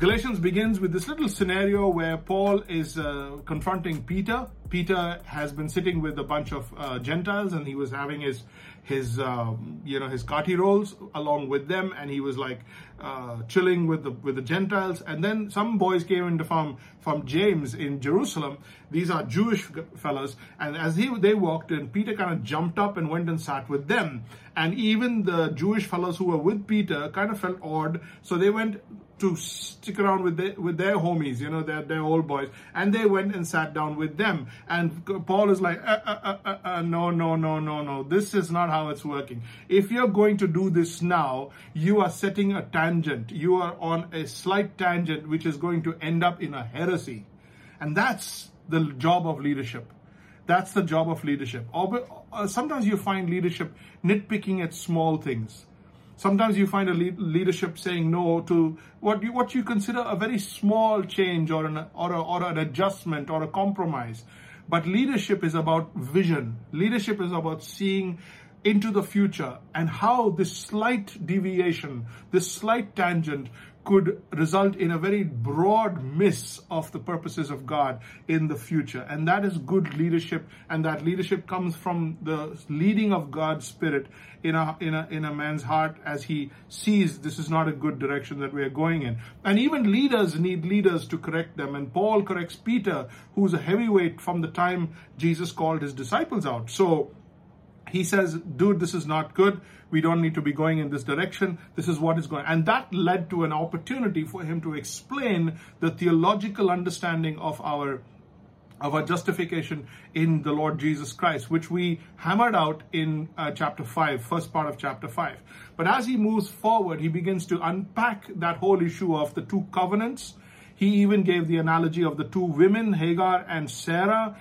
Galatians begins with this little scenario where Paul is uh, confronting Peter. Peter has been sitting with a bunch of uh, Gentiles and he was having his his um, you know his kati rolls along with them and he was like uh, chilling with the with the Gentiles and then some boys came into from from James in Jerusalem. These are Jewish fellows and as he they walked in, Peter kind of jumped up and went and sat with them. And even the Jewish fellows who were with Peter kind of felt odd, so they went to stick around with their, with their homies, you know, their, their old boys. And they went and sat down with them. And Paul is like, uh, uh, uh, uh, no, no, no, no, no. This is not how it's working. If you're going to do this now, you are setting a tangent. You are on a slight tangent, which is going to end up in a heresy. And that's the job of leadership. That's the job of leadership. Sometimes you find leadership nitpicking at small things Sometimes you find a leadership saying no to what you, what you consider a very small change or an, or, a, or an adjustment or a compromise. But leadership is about vision. Leadership is about seeing into the future and how this slight deviation, this slight tangent could result in a very broad miss of the purposes of God in the future. And that is good leadership. And that leadership comes from the leading of God's Spirit in a, in a, in a man's heart as he sees this is not a good direction that we are going in. And even leaders need leaders to correct them. And Paul corrects Peter, who's a heavyweight from the time Jesus called his disciples out. So, he says, dude, this is not good. We don't need to be going in this direction. This is what is going. And that led to an opportunity for him to explain the theological understanding of our of our justification in the Lord Jesus Christ, which we hammered out in uh, chapter 5, first part of chapter 5. But as he moves forward, he begins to unpack that whole issue of the two covenants he even gave the analogy of the two women, Hagar and Sarah,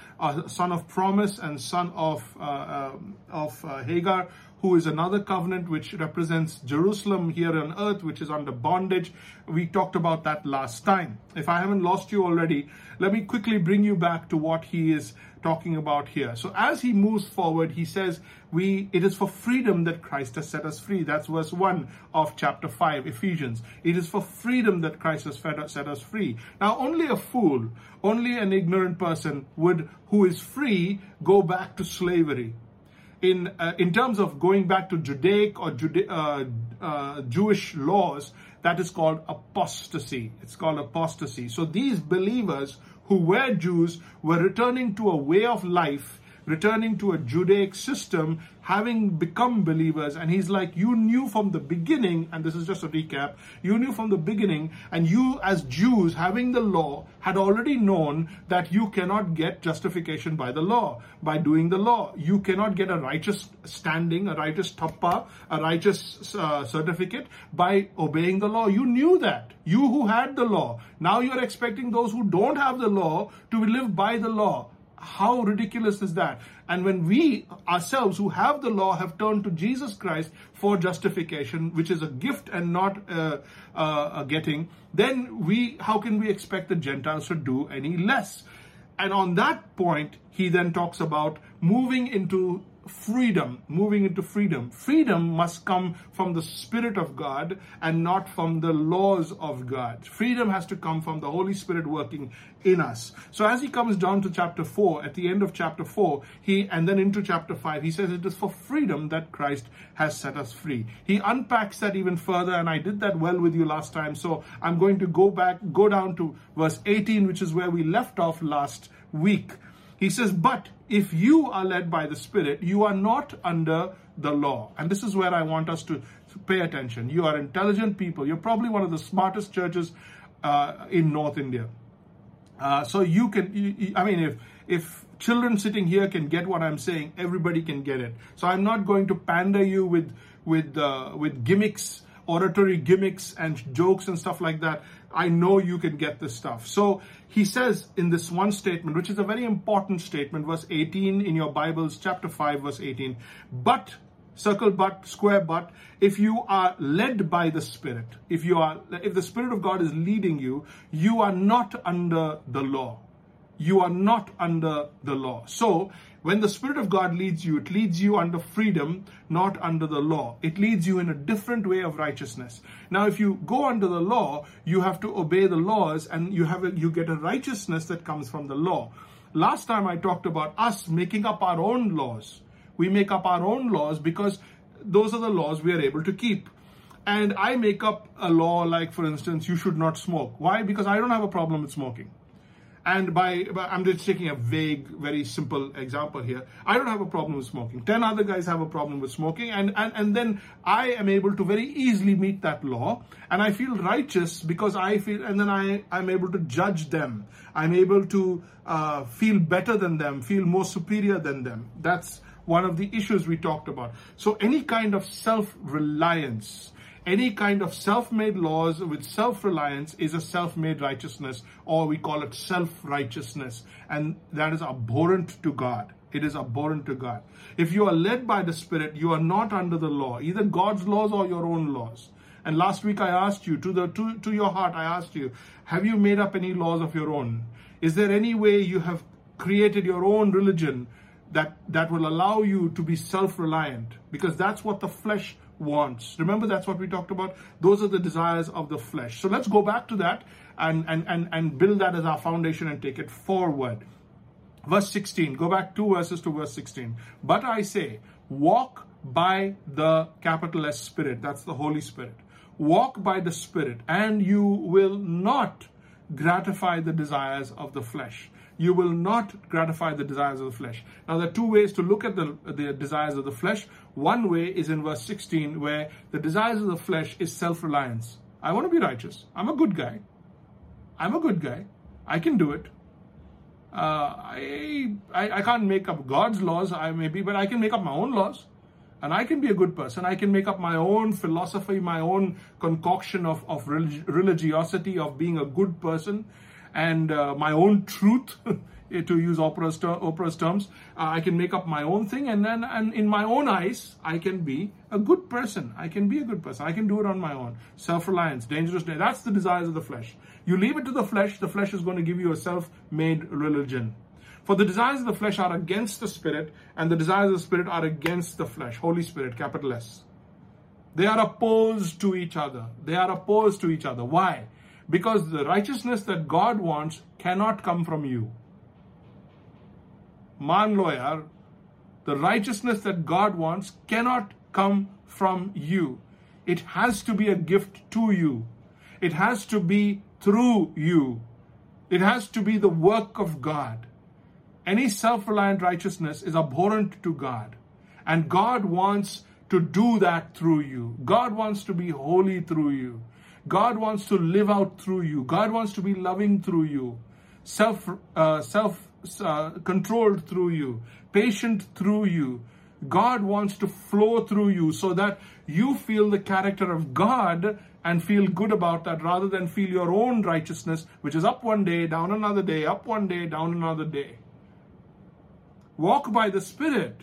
son of promise and son of, uh, uh, of uh, Hagar, who is another covenant which represents Jerusalem here on earth, which is under bondage. We talked about that last time. If I haven't lost you already, let me quickly bring you back to what he is talking about here. So as he moves forward, he says, we, it is for freedom that Christ has set us free. That's verse 1 of chapter 5, Ephesians. It is for freedom that Christ has set us free. Now, only a fool, only an ignorant person would, who is free, go back to slavery in uh, in terms of going back to Judaic or uh, uh, Jewish laws, that is called apostasy. It's called apostasy. So these believers who were Jews were returning to a way of life, returning to a Judaic system, having become believers. And he's like, You knew from the beginning, and this is just a recap, you knew from the beginning, and you as Jews, having the law, had already known that you cannot get justification by the law, by doing the law. You cannot get a righteous standing, a righteous tappa, a righteous uh, certificate by obeying the law. You knew that. You who had the law. Now you're expecting those who don't have the law to live by the law. How ridiculous is that? And when we ourselves who have the law have turned to Jesus Christ for justification, which is a gift and not uh, uh, a getting, then we, how can we expect the Gentiles to do any less? And on that point, he then talks about moving into freedom, moving into freedom. Freedom must come from the Spirit of God and not from the laws of God. Freedom has to come from the Holy Spirit working in us. So as he comes down to chapter 4, at the end of chapter 4, he, and then into chapter 5, he says it is for freedom that Christ has set us free. He unpacks that even further, and I did that well with you last time. So I'm going to go back, go down to verse 18, which is where we left off last week. He says, But if you are led by the Spirit, you are not under the law. And this is where I want us to pay attention. You are intelligent people. You're probably one of the smartest churches uh, in North India. Uh, so you can, you, I mean, if if children sitting here can get what I'm saying, everybody can get it. So I'm not going to pander you with with uh, with gimmicks oratory gimmicks and jokes and stuff like that. I know you can get this stuff. So he says in this one statement, which is a very important statement, verse 18 in your Bibles, chapter 5, verse 18. But, circle but, square but, if you are led by the Spirit, if you are, if the Spirit of God is leading you, you are not under the law. You are not under the law. So When the Spirit of God leads you, it leads you under freedom, not under the law. It leads you in a different way of righteousness. Now, if you go under the law, you have to obey the laws and you have a, you get a righteousness that comes from the law. Last time I talked about us making up our own laws. We make up our own laws because those are the laws we are able to keep. And I make up a law like, for instance, you should not smoke. Why? Because I don't have a problem with smoking. And by, I'm just taking a vague, very simple example here. I don't have a problem with smoking. Ten other guys have a problem with smoking, and, and, and then I am able to very easily meet that law, and I feel righteous because I feel, and then I, I'm able to judge them. I'm able to uh, feel better than them, feel more superior than them. That's one of the issues we talked about. So any kind of self-reliance, any kind of self-made laws with self-reliance is a self-made righteousness or we call it self-righteousness and that is abhorrent to God. It is abhorrent to God. If you are led by the Spirit, you are not under the law, either God's laws or your own laws. And last week I asked you, to, the, to, to your heart, I asked you, have you made up any laws of your own? Is there any way you have created your own religion that, that will allow you to be self-reliant? Because that's what the flesh wants. Remember, that's what we talked about. Those are the desires of the flesh. So let's go back to that and, and, and, and build that as our foundation and take it forward. Verse 16, go back two verses to verse 16. But I say, walk by the capital S Spirit, that's the Holy Spirit. Walk by the Spirit, and you will not gratify the desires of the flesh you will not gratify the desires of the flesh. Now, there are two ways to look at the, the desires of the flesh. One way is in verse 16, where the desires of the flesh is self reliance. I want to be righteous. I'm a good guy. I'm a good guy. I can do it. Uh, I, I, I can't make up God's laws, I maybe, but I can make up my own laws. And I can be a good person. I can make up my own philosophy, my own concoction of, of religiosity, of being a good person and uh, my own truth, to use Oprah's, ter- Oprah's terms. Uh, I can make up my own thing, and then and in my own eyes, I can be a good person. I can be a good person. I can do it on my own. Self-reliance, dangerous. That's the desires of the flesh. You leave it to the flesh. The flesh is going to give you a self-made religion. For the desires of the flesh are against the spirit, and the desires of the spirit are against the flesh. Holy Spirit, capital S. They are opposed to each other. They are opposed to each other. Why? Because the righteousness that God wants cannot come from you. Man lawyer, the righteousness that God wants cannot come from you. It has to be a gift to you. It has to be through you. It has to be the work of God. Any self reliant righteousness is abhorrent to God. And God wants to do that through you. God wants to be holy through you. God wants to live out through you. God wants to be loving through you, self uh, self uh, controlled through you, patient through you. God wants to flow through you so that you feel the character of God and feel good about that rather than feel your own righteousness, which is up one day, down another day, up one day, down another day. Walk by the Spirit.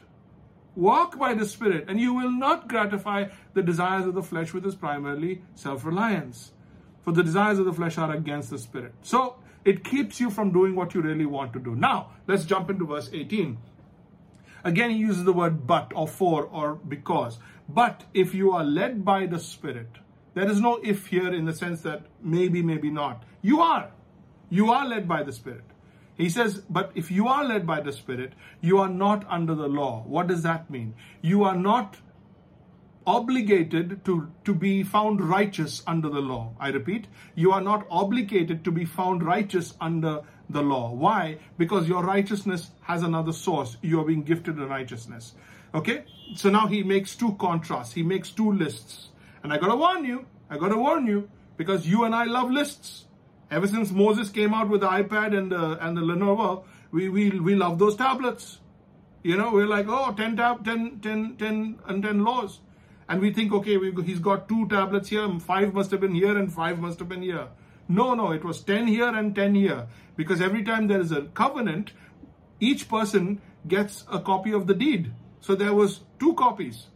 Walk by the Spirit, and you will not gratify the desires of the flesh, which is primarily self reliance. For the desires of the flesh are against the Spirit. So it keeps you from doing what you really want to do. Now, let's jump into verse 18. Again, he uses the word but or for or because. But if you are led by the Spirit, there is no if here in the sense that maybe, maybe not. You are. You are led by the Spirit. He says, but if you are led by the Spirit, you are not under the law. What does that mean? You are not obligated to, to be found righteous under the law. I repeat, you are not obligated to be found righteous under the law. Why? Because your righteousness has another source. You are being gifted a righteousness. Okay? So now he makes two contrasts. He makes two lists. And I gotta warn you, I gotta warn you, because you and I love lists. Ever since Moses came out with the iPad and the, and the Lenovo, we, we, we love those tablets. You know, we're like, oh, 10, tab, 10, 10, 10, and 10 laws. And we think, okay, we, he's got two tablets here, five must have been here and five must have been here. No, no, it was 10 here and 10 here. Because every time there is a covenant, each person gets a copy of the deed. So there was two copies.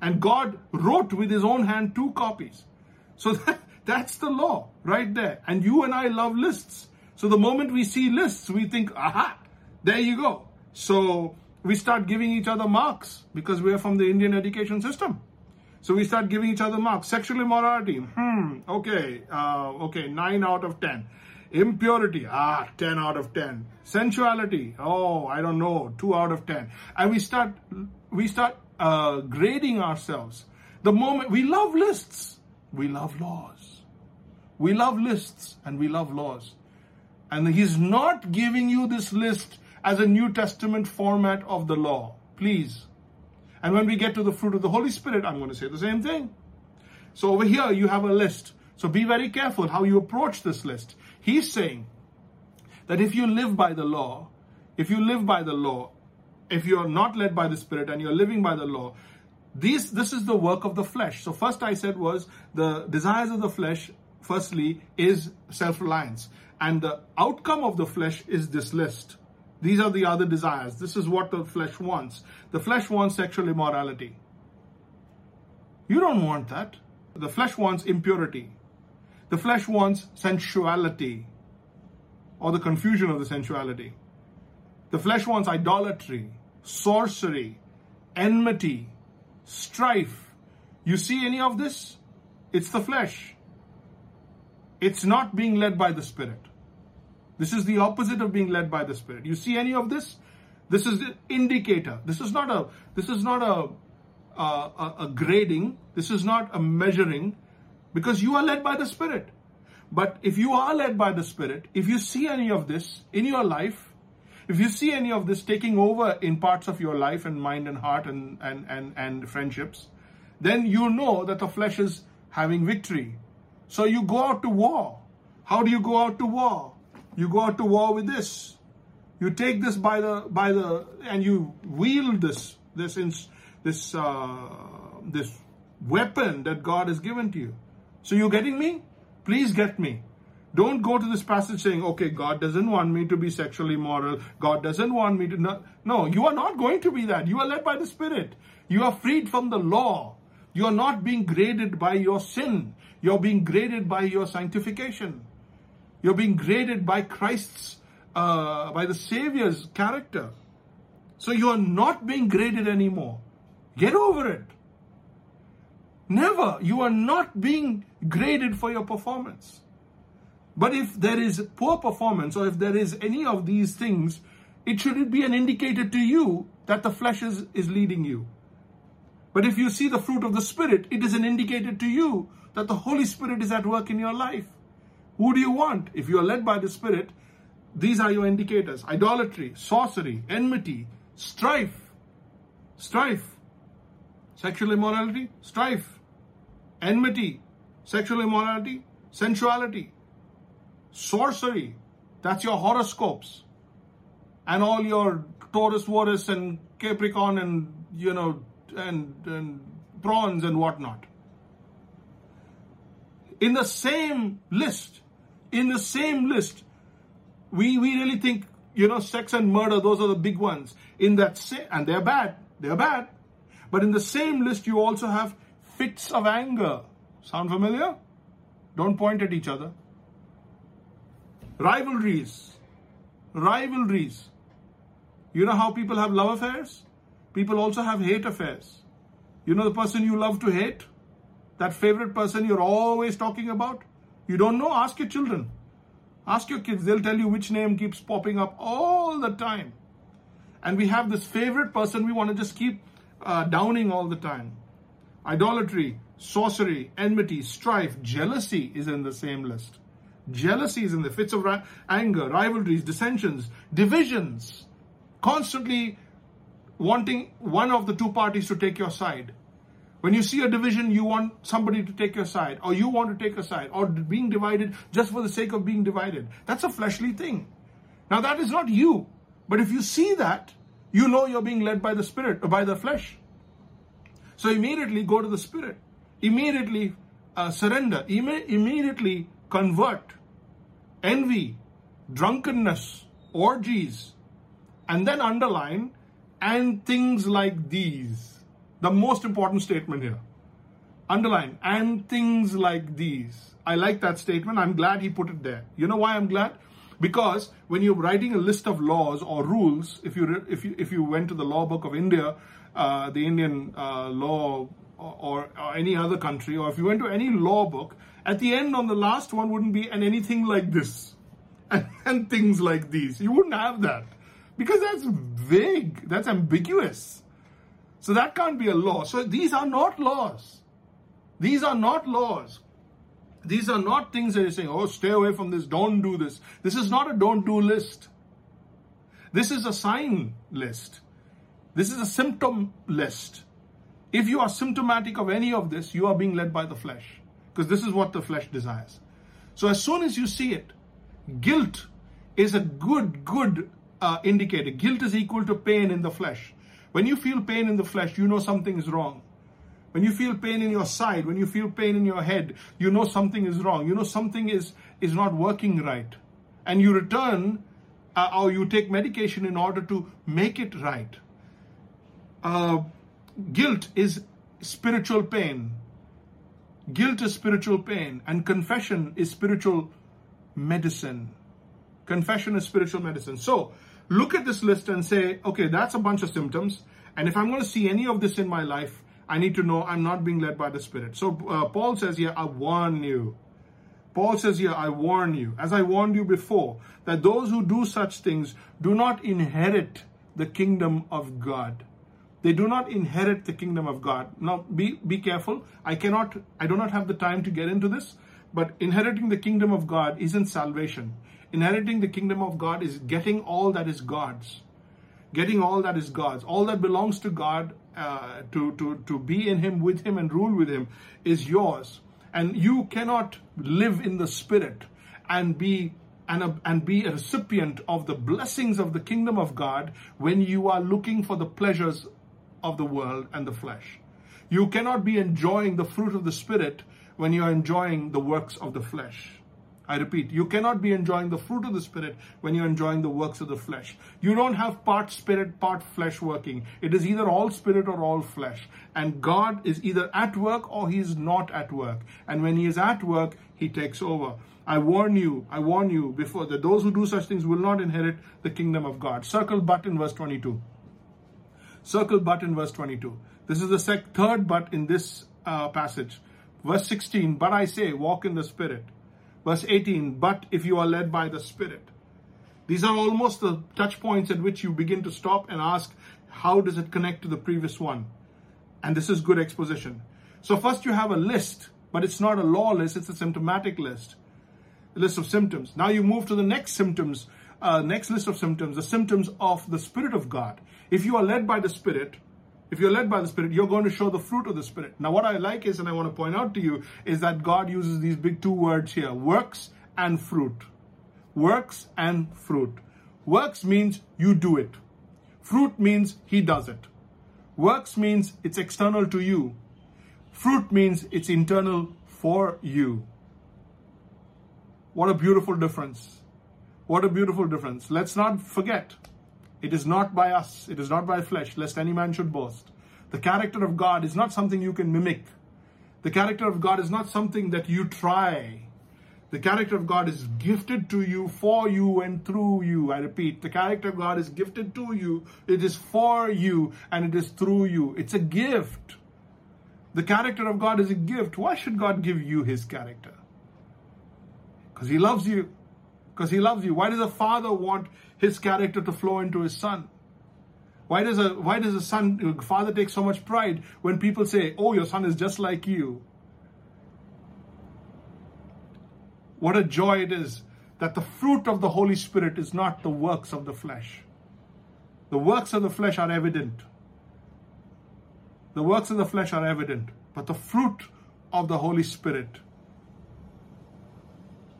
And God wrote with his own hand two copies. So that, that's the law right there. And you and I love lists. So the moment we see lists, we think, aha, there you go. So we start giving each other marks because we are from the Indian education system. So we start giving each other marks. Sexual immorality, hmm, okay, uh, okay, 9 out of 10. Impurity, ah, 10 out of 10. Sensuality, oh, I don't know, 2 out of 10. And we start, we start uh, grading ourselves. The moment we love lists, we love laws. We love lists and we love laws. And he's not giving you this list as a New Testament format of the law. Please. And when we get to the fruit of the Holy Spirit, I'm going to say the same thing. So over here, you have a list. So be very careful how you approach this list. He's saying that if you live by the law, if you live by the law, if you're not led by the Spirit and you're living by the law, these, this is the work of the flesh. So first I said was the desires of the flesh, firstly, is self-reliance. And the outcome of the flesh is this list. These are the other desires. This is what the flesh wants. The flesh wants sexual immorality. You don't want that. The flesh wants impurity. The flesh wants sensuality or the confusion of the sensuality. The flesh wants idolatry, sorcery, enmity, strife. You see any of this? It's the flesh. It's not being led by the Spirit. This is the opposite of being led by the Spirit. You see any of this? This is the indicator. This is not a. This is not a, a, a grading. This is not a measuring, because you are led by the Spirit. But if you are led by the Spirit, if you see any of this in your life, if you see any of this taking over in parts of your life and mind and heart and, and, and, and friendships, then you know that the flesh is having victory. So you go out to war. How do you go out to war? You go out to war with this. You take this by the by the and you wield this this this uh, this weapon that God has given to you. So you getting me? Please get me. Don't go to this passage saying, okay, God doesn't want me to be sexually immoral. God doesn't want me to. No, no, you are not going to be that. You are led by the Spirit. You are freed from the law. You are not being graded by your sin. You're being graded by your sanctification. You're being graded by Christ's, uh, by the Savior's character. So you are not being graded anymore. Get over it. Never. You are not being graded for your performance. But if there is poor performance or if there is any of these things, it should be an indicator to you that the flesh is, is leading you. But if you see the fruit of the Spirit, it is an indicator to you that the Holy Spirit is at work in your life. Who do you want? If you are led by the Spirit, these are your indicators idolatry, sorcery, enmity, strife, strife, sexual immorality, strife, enmity, sexual immorality, sensuality, sorcery. That's your horoscopes. And all your Taurus, Taurus, and Capricorn, and you know, and, and prawns and whatnot. In the same list, in the same list, we, we really think, you know, sex and murder, those are the big ones. In that same, and they're bad, they're bad. But in the same list, you also have fits of anger. Sound familiar? Don't point at each other. Rivalries. Rivalries. You know how people have love affairs? People also have hate affairs. You know the person you love to hate? That favorite person you're always talking about? You don't know? Ask your children. Ask your kids. They'll tell you which name keeps popping up all the time. And we have this favorite person we want to just keep uh, downing all the time. Idolatry, sorcery, enmity, strife, jealousy is in the same list. Jealousy is in the fits of anger, rivalries, dissensions, divisions, constantly wanting one of the two parties to take your side. When you see a division, you want somebody to take your side, or you want to take a side, or being divided just for the sake of being divided. That's a fleshly thing. Now, that is not you. But if you see that, you know you're being led by the spirit, or by the flesh. So immediately go to the spirit. Immediately uh, surrender. Imme- immediately convert. Envy, drunkenness, orgies, and then underline, and things like these the most important statement here. Underline, and things like these. I like that statement. I'm glad he put it there. You know why I'm glad? Because when you're writing a list of laws or rules, if you if you if you went to the law book of India, uh, the Indian uh, law or, or, any other country, or if you went to any law book, at the end on the last one wouldn't be and anything like this and, and things like these. You wouldn't have that because that's vague, that's ambiguous. So that can't be a law. So these are not laws. These are not laws. These are not things that you're saying, oh, stay away from this, don't do this. This is not a don't do list. This is a sign list. This is a symptom list. If you are symptomatic of any of this, you are being led by the flesh. Because this is what the flesh desires. So as soon as you see it, guilt is a good, good uh, indicator. Guilt is equal to pain in the flesh. When you feel pain in the flesh, you know something is wrong. When you feel pain in your side, when you feel pain in your head, you know something is wrong. You know something is, is not working right. And you return uh, or you take medication in order to make it right. Uh, guilt is spiritual pain. Guilt is spiritual pain, and confession is spiritual medicine. Confession is spiritual medicine. So look at this list and say, okay, that's a bunch of symptoms. And if I'm going to see any of this in my life, I need to know I'm not being led by the Spirit. So uh, Paul says here, I warn you. Paul says here, I warn you, as I warned you before, that those who do such things do not inherit the kingdom of God. They do not inherit the kingdom of God. Now, be, be careful. I cannot, I do not have the time to get into this, but inheriting the kingdom of God isn't salvation. Inheriting the kingdom of God is getting all that is God's getting all that is God's, all that belongs to God, uh, to, to, to be in Him, with Him, and rule with Him is yours. And you cannot live in the Spirit and be and, a, and be a recipient of the blessings of the kingdom of God when you are looking for the pleasures of the world and the flesh. You cannot be enjoying the fruit of the Spirit when you are enjoying the works of the flesh. I repeat, you cannot be enjoying the fruit of the Spirit when you're enjoying the works of the flesh. You don't have part spirit, part flesh working. It is either all spirit or all flesh. And God is either at work or He is not at work. And when He is at work, He takes over. I warn you, I warn you before that those who do such things will not inherit the kingdom of God. Circle but in verse 22. Circle but in verse 22. This is the sec- third but in this uh, passage. Verse 16, but I say, walk in the Spirit Verse 18, but if you are led by the Spirit. These are almost the touch points at which you begin to stop and ask, how does it connect to the previous one? And this is good exposition. So first you have a list, but it's not a law list, it's a symptomatic list. A list of symptoms. Now you move to the next symptoms, uh, next list of symptoms, the symptoms of the Spirit of God. If you are led by the Spirit, if you're led by the Spirit, you're going to show the fruit of the Spirit. Now, what I like is, and I want to point out to you, is that God uses these big two words here works and fruit. Works and fruit. Works means you do it, fruit means He does it. Works means it's external to you, fruit means it's internal for you. What a beautiful difference. What a beautiful difference. Let's not forget it is not by us, it is not by flesh, lest any man should boast. The character of God is not something you can mimic. The character of God is not something that you try. The character of God is gifted to you, for you, and through you. I repeat, the character of God is gifted to you, it is for you, and it is through you. It's a gift. The character of God is a gift. Why should God give you his character? Because he loves you because he loves you. Why does a father want his character to flow into his son? Why does a why does a son father take so much pride when people say, "Oh, your son is just like you"? What a joy it is that the fruit of the Holy Spirit is not the works of the flesh. The works of the flesh are evident. The works of the flesh are evident, but the fruit of the Holy Spirit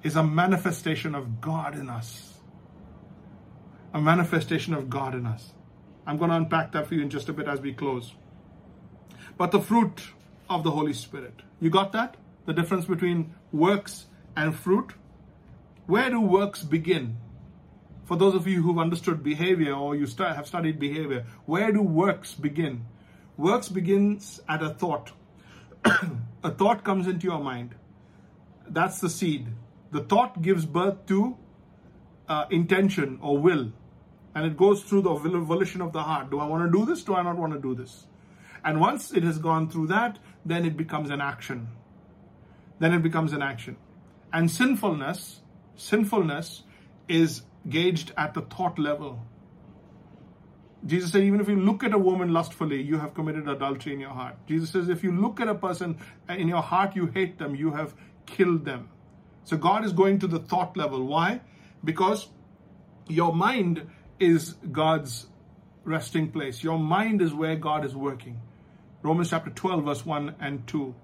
is a manifestation of God in us. A manifestation of God in us. I'm going to unpack that for you in just a bit as we close. But the fruit of the Holy Spirit. You got that? The difference between works and fruit? Where do works begin? For those of you who've understood behavior or you have studied behavior, where do works begin? Works begins at a thought. a thought comes into your mind. That's the seed the thought gives birth to uh, intention or will. And it goes through the volition of the heart. Do I want to do this? Do I not want to do this? And once it has gone through that, then it becomes an action. Then it becomes an action. And sinfulness, sinfulness is gauged at the thought level. Jesus said, even if you look at a woman lustfully, you have committed adultery in your heart. Jesus says, if you look at a person uh, in your heart, you hate them, you have killed them. So God is going to the thought level. Why? Because your mind is God's resting place. Your mind is where God is working. Romans chapter 12, verse 1 and 2.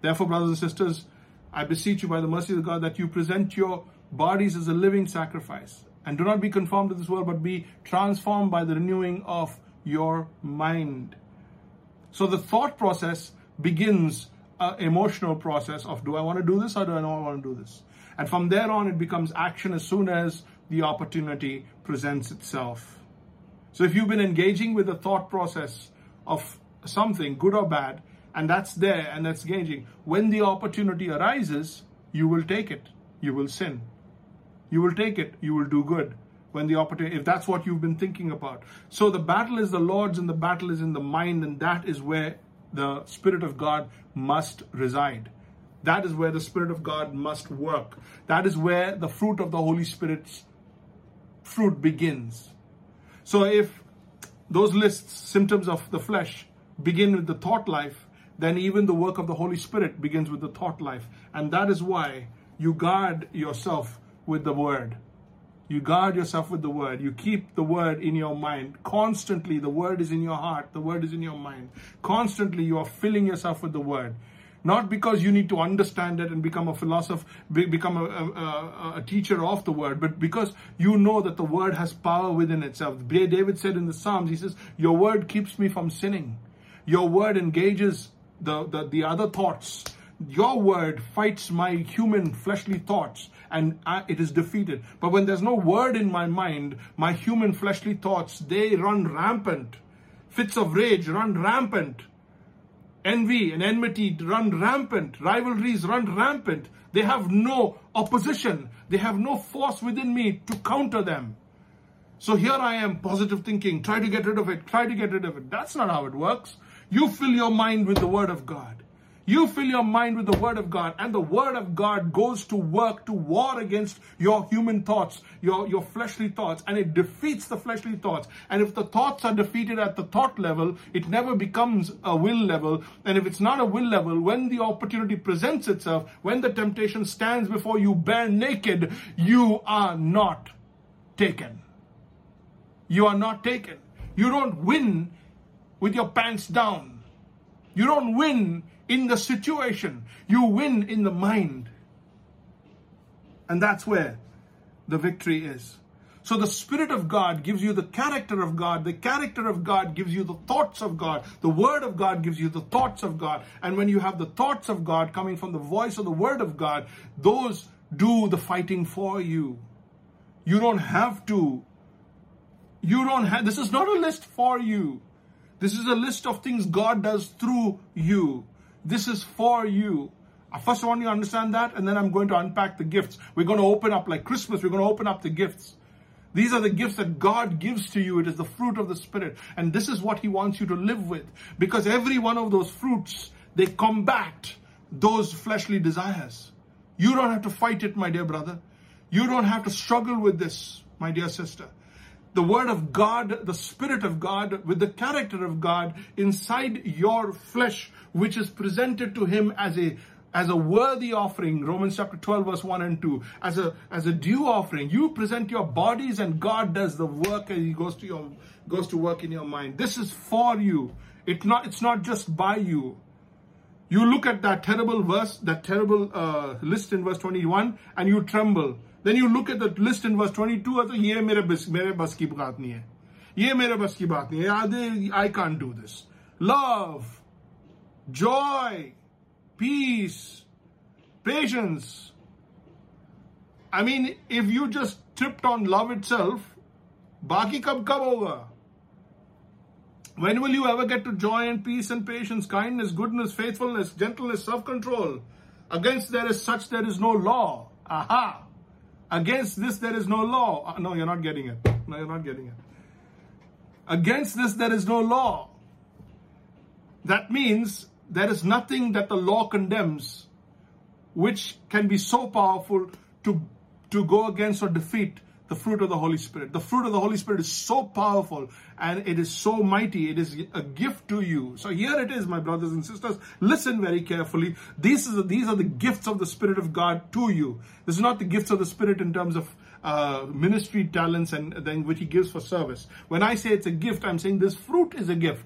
Therefore, brothers and sisters, I beseech you by the mercy of God that you present your bodies as a living sacrifice. And do not be conformed to this world, but be transformed by the renewing of your mind. So the thought process begins an emotional process of do I want to do this or do I not want to do this? And from there on, it becomes action as soon as the opportunity presents itself. So if you've been engaging with the thought process of something, good or bad, and that's there and that's gauging, when the opportunity arises, you will take it. You will sin. You will take it. You will do good when the opportunity, if that's what you've been thinking about. So the battle is the Lord's and the battle is in the mind, and that is where the Spirit of God must reside. That is where the Spirit of God must work. That is where the fruit of the Holy Spirit's fruit begins. So if those lists, symptoms of the flesh, begin with the thought life, then even the work of the Holy Spirit begins with the thought life. And that is why you guard yourself with the word. You guard yourself with the word. You keep the word in your mind. Constantly, the word is in your heart. The word is in your mind. Constantly, you are filling yourself with the word. Not because you need to understand it and become a philosopher, become a, a, a, teacher of the word, but because you know that the word has power within itself. David said in the Psalms, he says, Your word keeps me from sinning. Your word engages the, the, the other thoughts. Your word fights my human fleshly thoughts and I, it is defeated. But when there's no word in my mind, my human fleshly thoughts, they run rampant. Fits of rage run rampant. Envy and enmity run rampant. Rivalries run rampant. They have no opposition. They have no force within me to counter them. So here I am, positive thinking, try to get rid of it, try to get rid of it. That's not how it works. You fill your mind with the Word of God. You fill your mind with the Word of God, and the Word of God goes to work to war against your human thoughts, your, your fleshly thoughts, and it defeats the fleshly thoughts. And if the thoughts are defeated at the thought level, it never becomes a will level. And if it's not a will level, when the opportunity presents itself, when the temptation stands before you bare naked, you are not taken. You are not taken. You don't win with your pants down. You don't win in the situation, you win in the mind. And that's where the victory is. So the Spirit of God gives you the character of God. The character of God gives you the thoughts of God. The Word of God gives you the thoughts of God. And when you have the thoughts of God coming from the voice of the Word of God, those do the fighting for you. You don't have to. You don't have, this is not a list for you. This is a list of things God does through you. This is for you. I first want you to understand that, and then I'm going to unpack the gifts. We're going to open up, like Christmas, we're going to open up the gifts. These are the gifts that God gives to you. It is the fruit of the Spirit. And this is what He wants you to live with. Because every one of those fruits, they combat those fleshly desires. You don't have to fight it, my dear brother. You don't have to struggle with this, my dear sister the Word of God, the Spirit of God, with the character of God inside your flesh, which is presented to Him as a as a worthy offering, Romans chapter 12, verse 1 and 2, as a as a due offering. You present your bodies and God does the work and He goes to your goes to work in your mind. This is for you. It's not it's not just by you. You look at that terrible verse, that terrible uh, list in verse 21, and you tremble Then you look at the list in verse 22 तो ये मेरे बस मेरे बस की बात नहीं है ये मेरे बस की बात नहीं है I can't do this love joy peace patience I mean if you just tripped on love itself बाकी कब कब होगा when will you ever get to joy and peace and patience kindness goodness faithfulness gentleness self-control against there is such there is no law aha Against this there is no law. Uh, no, you're not getting it. No, you're not getting it. Against this there is no law. That means there is nothing that the law condemns which can be so powerful to, to go against or defeat the fruit of the Holy Spirit. The fruit of the Holy Spirit is so powerful and it is so mighty. It is a gift to you. So here it is, my brothers and sisters. Listen very carefully. These are, these are the gifts of the Spirit of God to you. This is not the gifts of the Spirit in terms of uh, ministry talents and then which He gives for service. When I say it's a gift, I'm saying this fruit is a gift.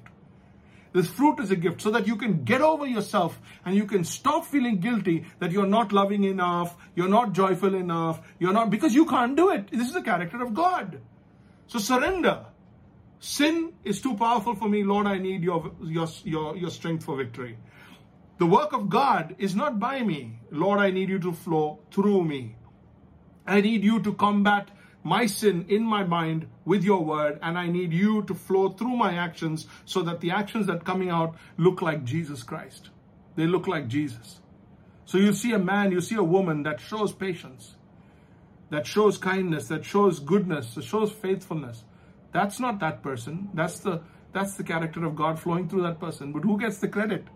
This fruit is a gift so that you can get over yourself and you can stop feeling guilty that you're not loving enough, you're not joyful enough, you're not, because you can't do it. This is the character of God. So surrender. Sin is too powerful for me. Lord, I need your, your, your, your strength for victory. The work of God is not by me. Lord, I need you to flow through me. I need you to combat my sin in my mind with your word and I need you to flow through my actions so that the actions that coming out look like Jesus Christ. They look like Jesus. So you see a man, you see a woman that shows patience, that shows kindness, that shows goodness, that shows faithfulness. That's not that person. That's the that's the character of God flowing through that person. But who gets the credit?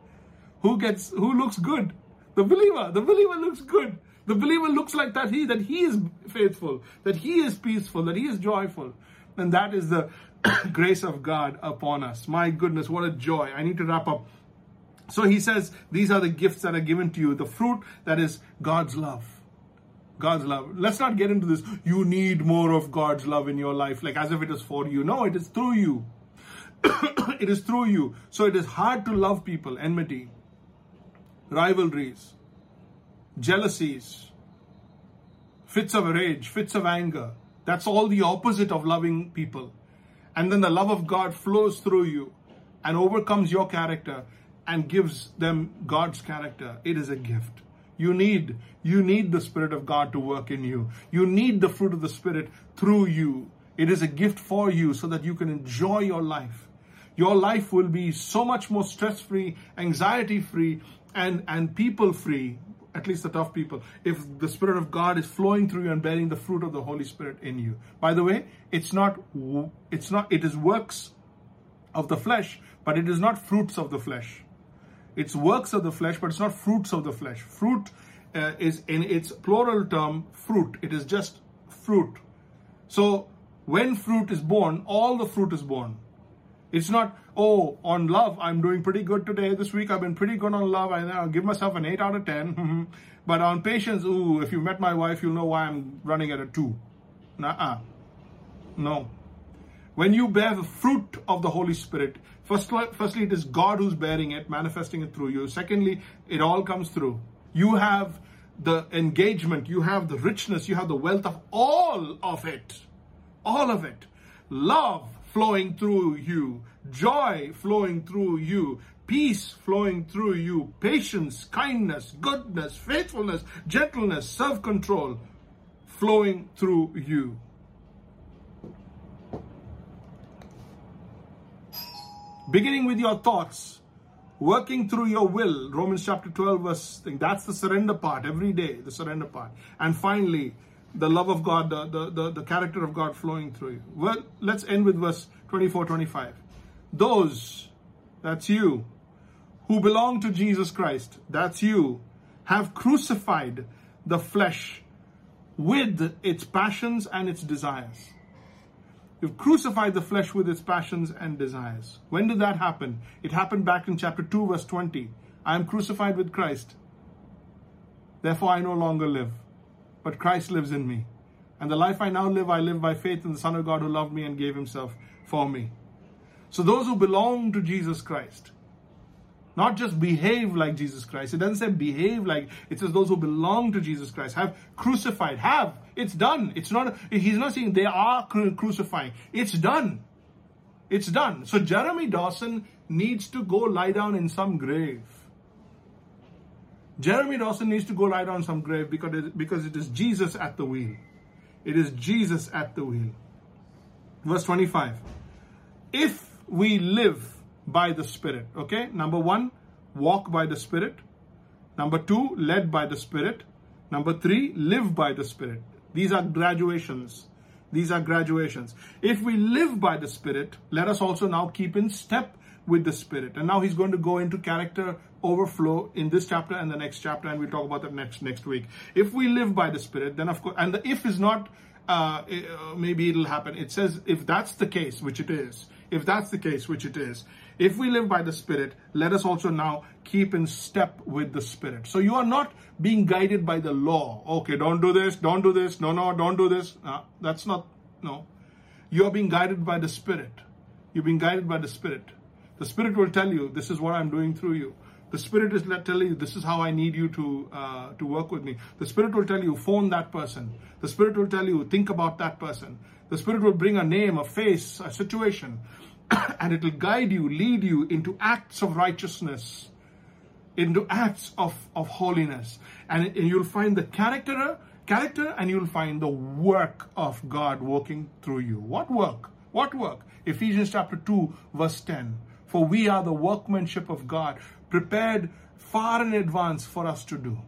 Who gets who looks good? The believer. The believer looks good. The believer looks like that he that he is faithful, that he is peaceful, that he is joyful. And that is the grace of God upon us. My goodness, what a joy. I need to wrap up. So he says, these are the gifts that are given to you, the fruit that is God's love. God's love. Let's not get into this. You need more of God's love in your life, like as if it is for you. No, it is through you. it is through you. So it is hard to love people, enmity, rivalries, jealousies, fits of rage, fits of anger. That's all the opposite of loving people. And then the love of God flows through you and overcomes your character and gives them God's character. It is a gift. You need, you need the Spirit of God to work in you. You need the fruit of the Spirit through you. It is a gift for you so that you can enjoy your life. Your life will be so much more stress free, anxiety free, and, and people free at least the tough people, if the Spirit of God is flowing through you and bearing the fruit of the Holy Spirit in you. By the way, it's not, it's not, it is works of the flesh, but it is not fruits of the flesh. It's works of the flesh, but it's not fruits of the flesh. Fruit uh, is in its plural term fruit. It is just fruit. So when fruit is born, all the fruit is born. It's not, oh, on love, I'm doing pretty good today. This week I've been pretty good on love. I, I'll give myself an 8 out of 10. but on patience, ooh, if you met my wife, you'll know why I'm running at a 2. Nuh-uh. No. When you bear the fruit of the Holy Spirit, first, firstly, it is God who's bearing it, manifesting it through you. Secondly, it all comes through. You have the engagement, you have the richness, you have the wealth of all of it. All of it. Love, flowing through you, joy flowing through you, peace flowing through you, patience, kindness, goodness, faithfulness, gentleness, self control flowing through you. Beginning with your thoughts, working through your will, Romans chapter 12, verse, that's the surrender part every day, the surrender part. And finally, the love of God, the, the, the, the, character of God flowing through you. Well, let's end with verse 24 25. Those, that's you, who belong to Jesus Christ, that's you, have crucified the flesh with its passions and its desires. You've crucified the flesh with its passions and desires. When did that happen? It happened back in chapter 2, verse 20. I am crucified with Christ. Therefore, I no longer live but Christ lives in me. And the life I now live, I live by faith in the Son of God who loved me and gave himself for me. So those who belong to Jesus Christ, not just behave like Jesus Christ. It doesn't say behave like, it says those who belong to Jesus Christ have crucified, have. It's done. It's not, he's not saying they are crucifying. It's done. It's done. So Jeremy Dawson needs to go lie down in some grave Jeremy Dawson needs to go lie down some grave because it, because it is Jesus at the wheel. It is Jesus at the wheel. Verse 25. If we live by the Spirit, okay? Number one, walk by the Spirit. Number two, led by the Spirit. Number three, live by the Spirit. These are graduations. These are graduations. If we live by the Spirit, let us also now keep in step with the Spirit. And now he's going to go into character overflow in this chapter and the next chapter, and we'll talk about that next next week. If we live by the Spirit, then of course, and the if is not uh, uh, maybe it'll happen. It says if that's the case, which it is, if that's the case, which it is, if we live by the Spirit, let us also now keep in step with the Spirit. So you are not being guided by the law. Okay, don't do this, don't do this, no, no, don't do this. That's not, no. You are being guided by the Spirit. You're being guided by the Spirit. The Spirit will tell you, this is what I'm doing through you. The Spirit is telling you, this is how I need you to, uh, to work with me. The Spirit will tell you, phone that person. The Spirit will tell you, think about that person. The Spirit will bring a name, a face, a situation, and it will guide you, lead you into acts of righteousness, into acts of, of holiness. And, and you'll find the character, character, and you'll find the work of God working through you. What work? What work? Ephesians chapter 2, verse 10. For we are the workmanship of God, prepared far in advance for us to do.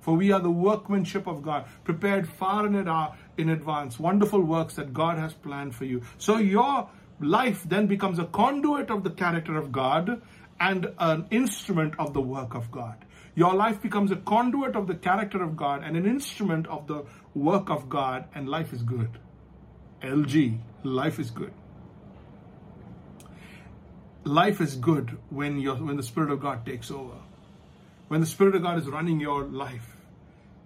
For we are the workmanship of God, prepared far in, in advance, wonderful works that God has planned for you. So your life then becomes a conduit of the character of God and an instrument of the work of God. Your life becomes a conduit of the character of God and an instrument of the work of God, and life is good. LG, life is good life is good when you when the Spirit of God takes over. When the Spirit of God is running your life.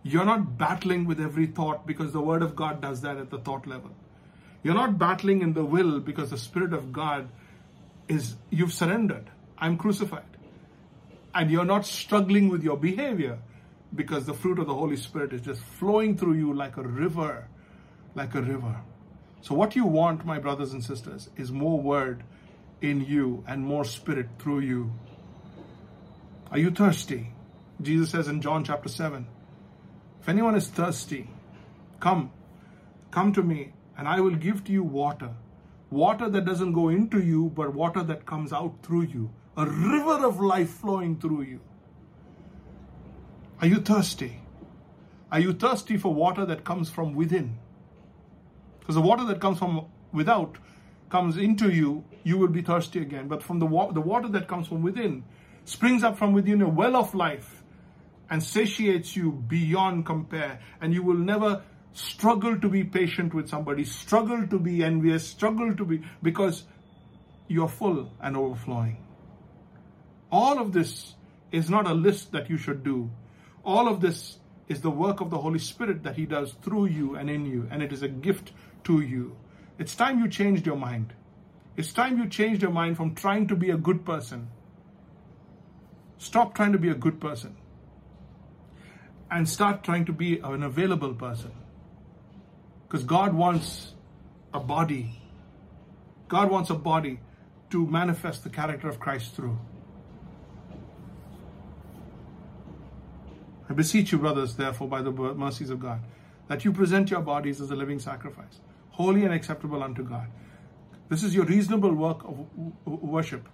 You're not battling with every thought because the Word of God does that at the thought level. You're not battling in the will because the Spirit of God is, you've surrendered. I'm crucified. And you're not struggling with your behavior because the fruit of the Holy Spirit is just flowing through you like a river, like a river. So, what you want, my brothers and sisters, is more word in you and more spirit through you. Are you thirsty? Jesus says in John chapter 7 If anyone is thirsty, come, come to me, and I will give to you water. Water that doesn't go into you, but water that comes out through you. A river of life flowing through you. Are you thirsty? Are you thirsty for water that comes from within? Because the water that comes from without comes into you, you will be thirsty again. But from the, wa- the water that comes from within, springs up from within a well of life and satiates you beyond compare. And you will never struggle to be patient with somebody, struggle to be envious, struggle to be, because you're full and overflowing. All of this is not a list that you should do. All of this is the work of the Holy Spirit that He does through you and in you, and it is a gift to you. It's time you changed your mind. It's time you changed your mind from trying to be a good person. Stop trying to be a good person and start trying to be an available person. Because God wants a body. God wants a body to manifest the character of Christ through. I beseech you, brothers, therefore, by the mercies of God, that you present your bodies as a living sacrifice holy and acceptable unto God. This is your reasonable work of worship.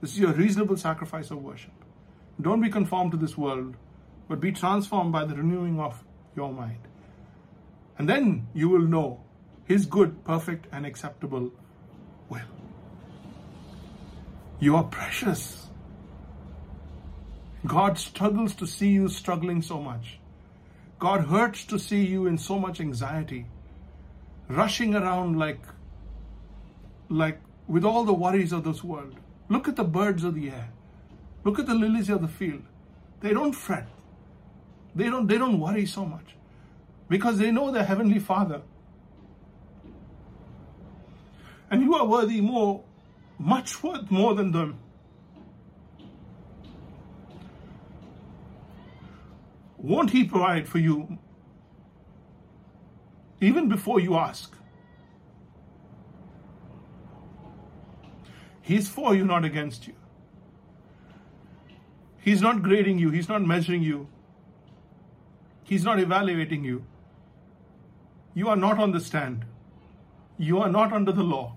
This is your reasonable sacrifice of worship. Don't be conformed to this world, but be transformed by the renewing of your mind. And then you will know His good, perfect, and acceptable will. You are precious. God struggles to see you struggling so much. God hurts to see you in so much anxiety rushing around like like with all the worries of this world. Look at the birds of the air. Look at the lilies of the field. They don't fret. They don't they don't worry so much. Because they know their heavenly Father. And you are worthy more, much worth more than them. Won't He provide for you even before you ask. He's for you, not against you. He's not grading you, He's not measuring you, He's not evaluating you. You are not on the stand, you are not under the law.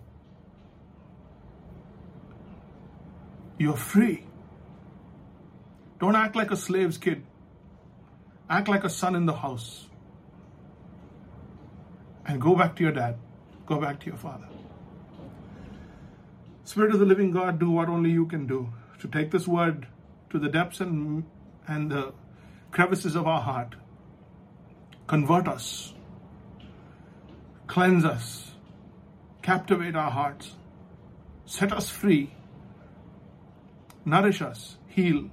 You're free. Don't act like a slave's kid. Act like a son in the house. And go back to your dad. Go back to your father. Spirit of the living God, do what only you can do to take this word to the depths and, and the crevices of our heart. Convert us, cleanse us, captivate our hearts, set us free, nourish us, heal,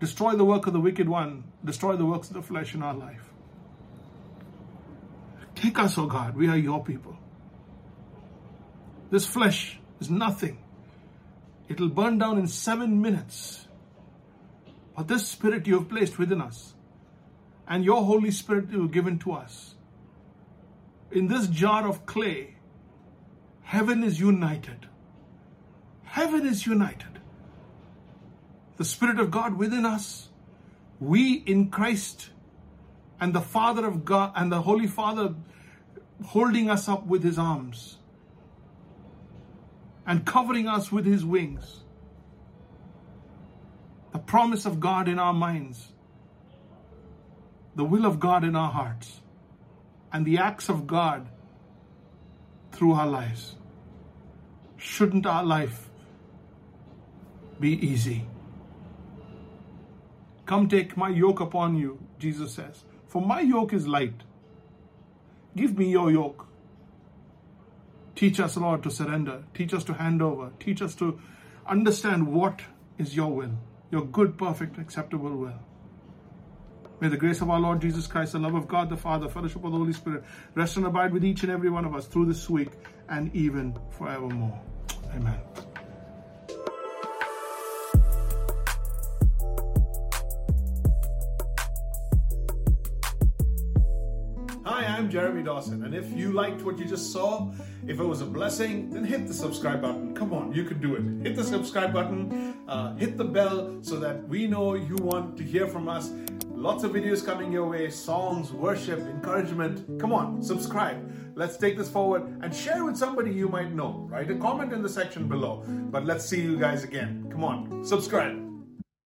destroy the work of the wicked one, destroy the works of the flesh in our life. Take us, O oh God, we are your people. This flesh is nothing. It'll burn down in seven minutes. But this spirit you have placed within us, and your Holy Spirit you have given to us, in this jar of clay, heaven is united. Heaven is united. The Spirit of God within us, we in Christ, and the Father of God and the Holy Father holding us up with his arms and covering us with his wings. The promise of God in our minds, the will of God in our hearts, and the acts of God through our lives. Shouldn't our life be easy? Come take my yoke upon you, Jesus says, for my yoke is light. Give me your yoke. Teach us, Lord, to surrender. Teach us to hand over. Teach us to understand what is your will, your good, perfect, acceptable will. May the grace of our Lord Jesus Christ, the love of God the Father, fellowship of the Holy Spirit rest and abide with each and every one of us through this week and even forevermore. Amen. I'm Jeremy Dawson, and if you liked what you just saw, if it was a blessing, then hit the subscribe button. Come on, you can do it. Hit the subscribe button, uh, hit the bell so that we know you want to hear from us. Lots of videos coming your way songs, worship, encouragement. Come on, subscribe. Let's take this forward and share with somebody you might know. Write a comment in the section below. But let's see you guys again. Come on, subscribe.